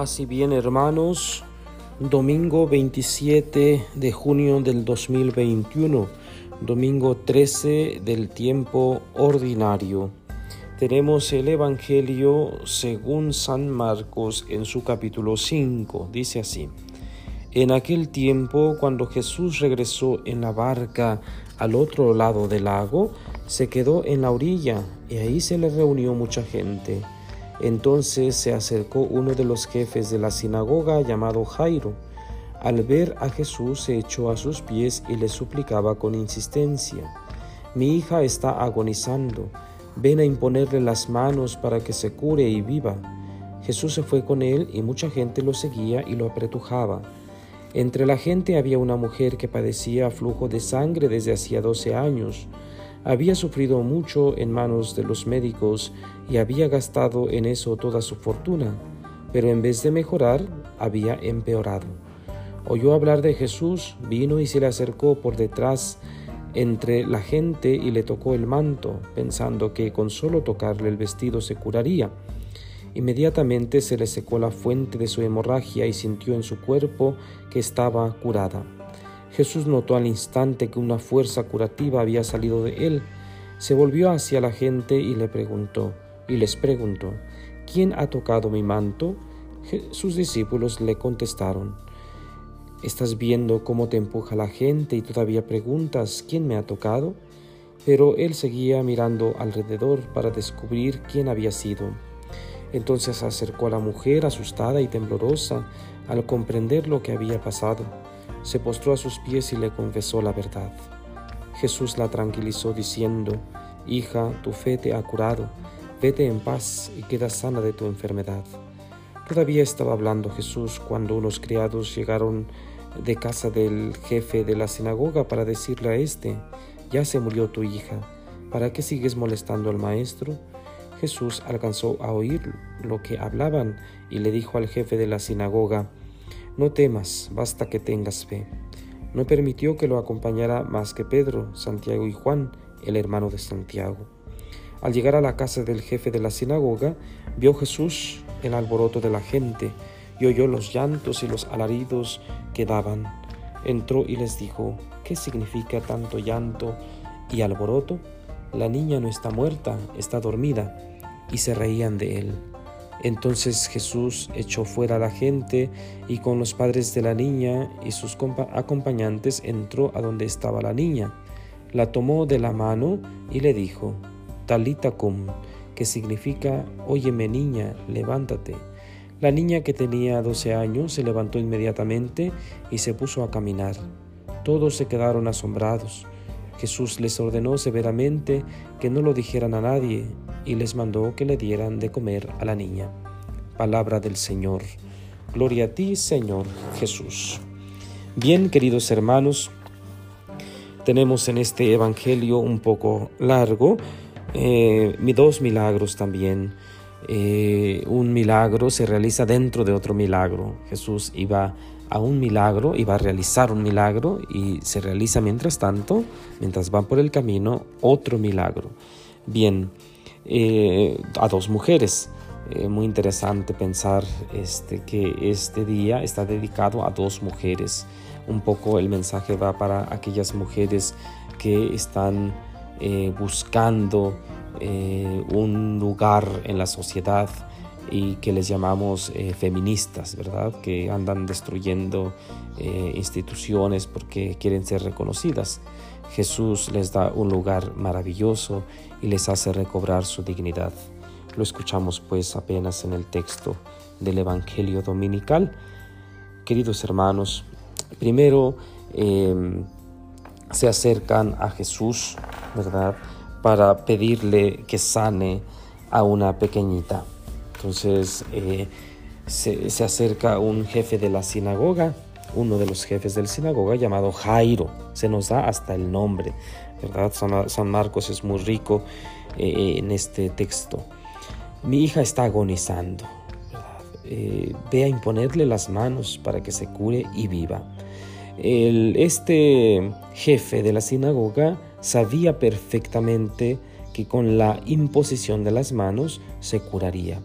Paz bien hermanos, domingo 27 de junio del 2021, domingo 13 del tiempo ordinario. Tenemos el Evangelio según San Marcos en su capítulo 5, dice así. En aquel tiempo, cuando Jesús regresó en la barca al otro lado del lago, se quedó en la orilla y ahí se le reunió mucha gente. Entonces se acercó uno de los jefes de la sinagoga llamado Jairo. Al ver a Jesús se echó a sus pies y le suplicaba con insistencia, Mi hija está agonizando, ven a imponerle las manos para que se cure y viva. Jesús se fue con él y mucha gente lo seguía y lo apretujaba. Entre la gente había una mujer que padecía flujo de sangre desde hacía doce años. Había sufrido mucho en manos de los médicos y había gastado en eso toda su fortuna, pero en vez de mejorar, había empeorado. Oyó hablar de Jesús, vino y se le acercó por detrás entre la gente y le tocó el manto, pensando que con solo tocarle el vestido se curaría. Inmediatamente se le secó la fuente de su hemorragia y sintió en su cuerpo que estaba curada. Jesús notó al instante que una fuerza curativa había salido de él. Se volvió hacia la gente y le preguntó, y les preguntó, ¿quién ha tocado mi manto? Sus discípulos le contestaron, ¿estás viendo cómo te empuja la gente y todavía preguntas, ¿quién me ha tocado? Pero él seguía mirando alrededor para descubrir quién había sido. Entonces acercó a la mujer asustada y temblorosa al comprender lo que había pasado se postró a sus pies y le confesó la verdad. Jesús la tranquilizó diciendo, Hija, tu fe te ha curado, vete en paz y queda sana de tu enfermedad. Todavía estaba hablando Jesús cuando unos criados llegaron de casa del jefe de la sinagoga para decirle a éste, ya se murió tu hija, ¿para qué sigues molestando al maestro? Jesús alcanzó a oír lo que hablaban y le dijo al jefe de la sinagoga, no temas, basta que tengas fe. No permitió que lo acompañara más que Pedro, Santiago y Juan, el hermano de Santiago. Al llegar a la casa del jefe de la sinagoga, vio Jesús el alboroto de la gente y oyó los llantos y los alaridos que daban. Entró y les dijo, ¿qué significa tanto llanto y alboroto? La niña no está muerta, está dormida. Y se reían de él. Entonces Jesús echó fuera a la gente y con los padres de la niña y sus acompañantes entró a donde estaba la niña. La tomó de la mano y le dijo, Talita cum, que significa, Óyeme niña, levántate. La niña que tenía doce años se levantó inmediatamente y se puso a caminar. Todos se quedaron asombrados. Jesús les ordenó severamente que no lo dijeran a nadie y les mandó que le dieran de comer a la niña. Palabra del Señor. Gloria a ti, Señor Jesús. Bien, queridos hermanos, tenemos en este Evangelio un poco largo eh, dos milagros también. Eh, un milagro se realiza dentro de otro milagro. Jesús iba a un milagro, iba a realizar un milagro y se realiza mientras tanto, mientras van por el camino, otro milagro. Bien, eh, a dos mujeres. Eh, muy interesante pensar este, que este día está dedicado a dos mujeres. Un poco el mensaje va para aquellas mujeres que están eh, un lugar en la sociedad y que les llamamos feministas, ¿verdad? Que andan destruyendo instituciones porque quieren ser reconocidas. Jesús les da un lugar maravilloso y les hace recobrar su dignidad. Lo escuchamos pues apenas en el texto del Evangelio Dominical. Queridos hermanos, primero se acercan a Jesús, ¿verdad? Para pedirle que sane a una pequeñita. Entonces eh, se, acerca un jefe de la sinagoga uno de los jefes del sinagoga llamado Jairo. Se nos da hasta el nombre, ¿verdad? San, Marcos es muy rico eh, en este texto. Mi hija está agonizando. Eh, ve a imponerle las manos para que se cure y viva. este jefe de la sinagoga sabía perfectamente que con la imposición de las manos se curaría.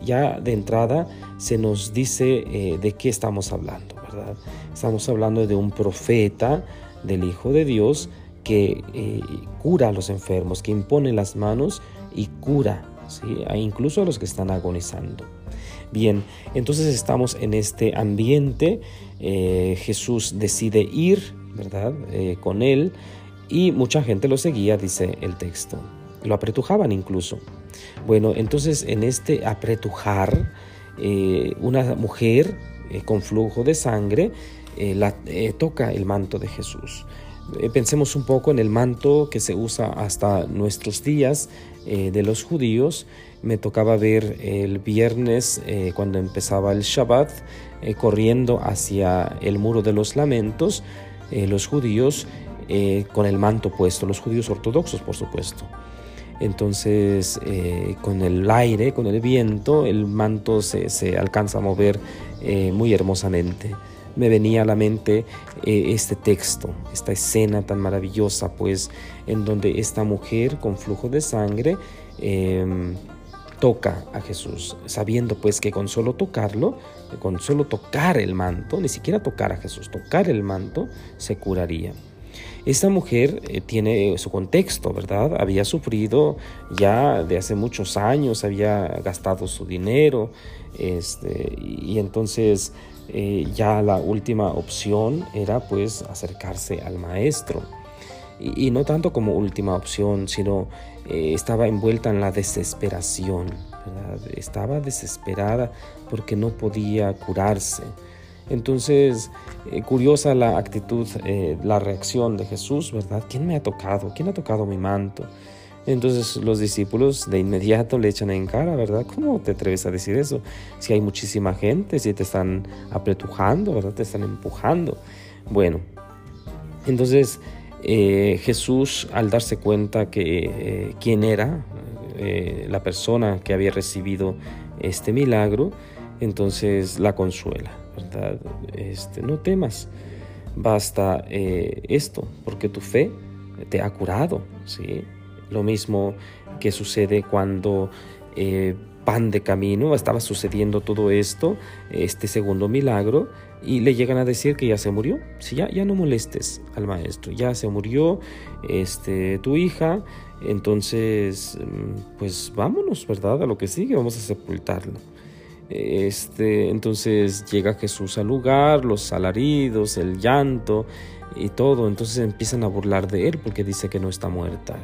ya de entrada se nos dice eh, de qué estamos hablando, ¿verdad? Estamos hablando de un profeta, del Hijo de Dios, que eh, cura a los enfermos, que impone las manos y cura, ¿sí? incluso a los que están agonizando. Bien, entonces estamos en este ambiente, eh, Jesús decide ir, ¿verdad? con él y mucha gente lo seguía, dice el texto. Lo apretujaban incluso. Bueno, entonces en este apretujar, eh, una mujer eh, con flujo de sangre eh, la, toca el manto de Jesús. pensemos un poco en el manto que se usa hasta nuestros días de los judíos. Me tocaba ver el viernes cuando empezaba el Shabbat corriendo hacia el muro de los lamentos los judíos con el manto puesto, los judíos ortodoxos por supuesto. Entonces, eh, con el aire, con el viento, el manto se, alcanza a mover eh, muy hermosamente. Me venía a la mente eh, este texto, esta escena tan maravillosa, pues, en donde esta mujer con flujo de sangre em, toca a Jesús, sabiendo pues que con solo tocarlo, con solo tocar el manto, ni siquiera tocar a Jesús, tocar el manto, se curaría. Esta mujer eh, tiene su contexto, ¿verdad? Había sufrido ya de hace muchos años, había gastado su dinero, este, y entonces eh, ya la última opción era pues acercarse al maestro. Y, no tanto como última opción, sino eh, estaba envuelta en la desesperación, ¿verdad? Estaba desesperada porque no podía curarse. Entonces, eh, curiosa la actitud, eh, la reacción de Jesús, ¿verdad? ¿Quién me ha tocado? ¿Quién ha tocado mi manto? Entonces los discípulos de inmediato le echan en cara, ¿verdad? ¿Cómo te atreves a decir eso? Si hay muchísima gente, si te están apretujando, ¿verdad? Te están empujando. Bueno, entonces eh, Jesús al darse cuenta que quién era la persona que había recibido este milagro, entonces la consuela. Este, no temas, basta eh, esto, porque tu fe te ha curado, ¿sí? Lo mismo que sucede cuando eh, pan de camino, estaba sucediendo todo esto, este segundo milagro, y le llegan a decir que ya se murió. Si ya, ya no molestes al maestro, ya se murió este, tu hija, entonces, mm, pues vámonos, ¿verdad? A lo que sigue, vamos a sepultarlo. Este, entonces llega Jesús al lugar, los alaridos, el llanto y todo. Entonces empiezan a burlar de él porque dice que no está muerta.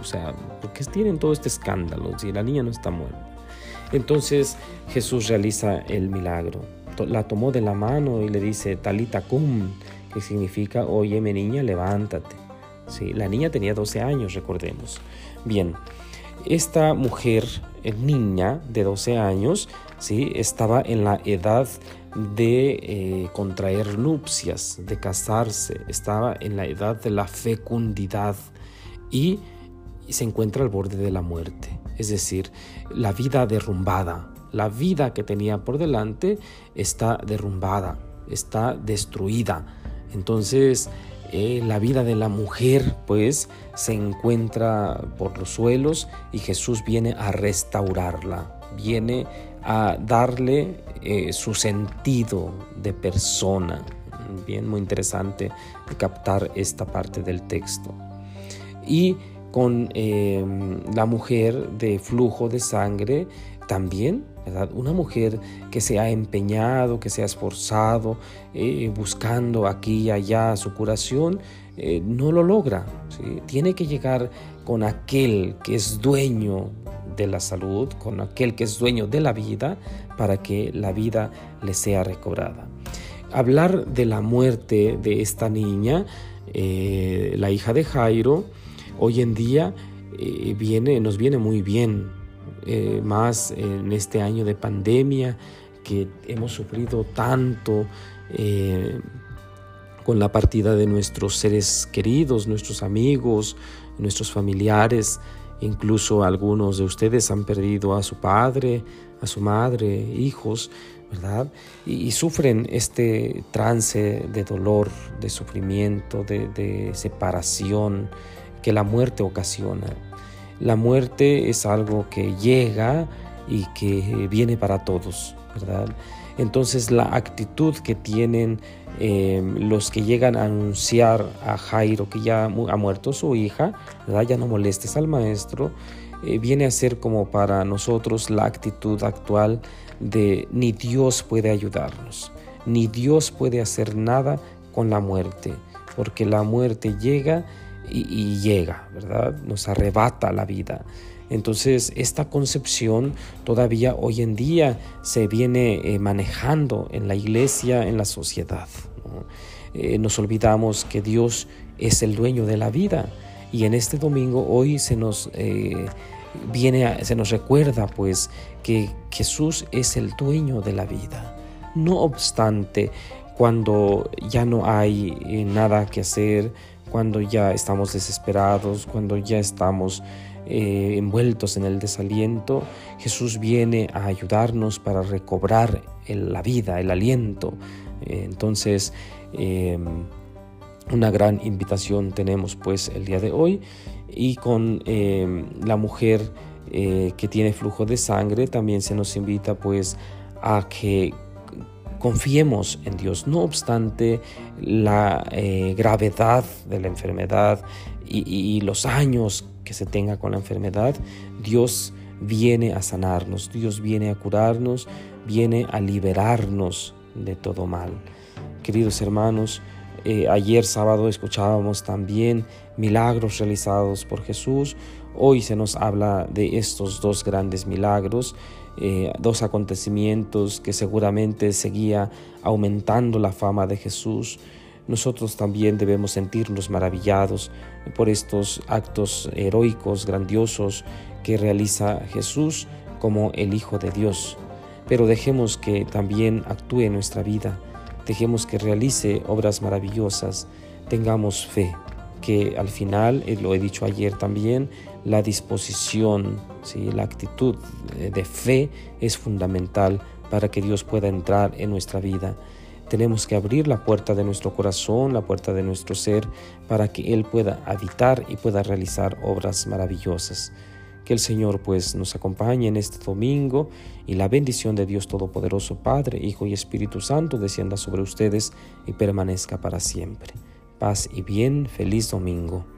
o sea, ¿por qué tienen todo este escándalo si la niña no está muerta? Entonces Jesús realiza el milagro. La tomó de la mano y le dice, Talita cum, que significa, oye, mi niña, levántate. Sí, la niña tenía 12 años, recordemos. Bien, esta mujer, eh, niña de 12 años, ¿sí? estaba en la edad de eh, contraer nupcias, de casarse, estaba en la edad de la fecundidad y se encuentra al borde de la muerte, es decir, la vida derrumbada, la vida que tenía por delante está derrumbada, está destruida. Entonces, eh, la vida de la mujer pues se encuentra por los suelos y Jesús viene a restaurarla, viene a darle eh, su sentido de persona. Bien, muy interesante captar esta parte del texto. Y con em, la mujer de flujo de sangre también. Una mujer que se ha empeñado, que se ha esforzado, eh, buscando aquí y allá su curación, eh, no lo logra. Tiene que llegar con aquel que es dueño de la salud, con aquel que es dueño de la vida, para que la vida le sea recobrada. Hablar de la muerte de esta niña, eh, la hija de Jairo, hoy en día eh, viene, nos viene muy bien, eh, más en este año de pandemia que hemos sufrido tanto con la partida de nuestros seres queridos, nuestros amigos, nuestros familiares. Incluso algunos de ustedes han perdido a su padre, a su madre, hijos, ¿verdad? Y, sufren este trance de dolor, de sufrimiento, de, separación que la muerte ocasiona. La muerte es algo que llega y que viene para todos, ¿verdad? Entonces la actitud que tienen eh, los que llegan a anunciar a Jairo que ya ha muerto su hija, ¿verdad? ya no molestes al maestro, eh, viene a ser como para nosotros la actitud actual de ni Dios puede ayudarnos, ni Dios puede hacer nada con la muerte, porque la muerte llega y, llega, ¿verdad? Nos arrebata la vida. Entonces, esta concepción todavía hoy en día se viene eh, manejando en la iglesia, en la sociedad. Eh, nos olvidamos que Dios es el dueño de la vida y en este domingo hoy se nos eh, viene, se nos recuerda pues que Jesús es el dueño de la vida. No obstante, cuando ya no hay nada que hacer, cuando ya estamos desesperados, cuando ya estamos eh, envueltos en el desaliento, Jesús viene a ayudarnos para recobrar la vida, el aliento. Eh, entonces, em, una gran invitación tenemos pues el día de hoy y con em, la mujer eh, que tiene flujo de sangre también se nos invita pues a que confiemos en Dios, no obstante la gravedad de la enfermedad y, los años que se tenga con la enfermedad, Dios viene a sanarnos, Dios viene a curarnos, viene a liberarnos de todo mal. Queridos hermanos, eh, ayer sábado escuchábamos también milagros realizados por Jesús. Hoy se nos habla de estos dos grandes milagros eh, dos acontecimientos que seguramente seguía aumentando la fama de Jesús, nosotros también debemos sentirnos maravillados por estos actos heroicos, grandiosos que realiza Jesús como el Hijo de Dios. Pero dejemos que también actúe en nuestra vida, dejemos que realice obras maravillosas, tengamos fe, que al final, eh, lo he dicho ayer también, la disposición, ¿sí? la actitud de fe es fundamental para que Dios pueda entrar en nuestra vida. Tenemos que abrir la puerta de nuestro corazón, la puerta de nuestro ser, para que Él pueda habitar y pueda realizar obras maravillosas. Que el Señor pues nos acompañe en este domingo y la bendición de Dios Todopoderoso, Padre, Hijo y Espíritu Santo descienda sobre ustedes y permanezca para siempre. Paz y bien, feliz domingo.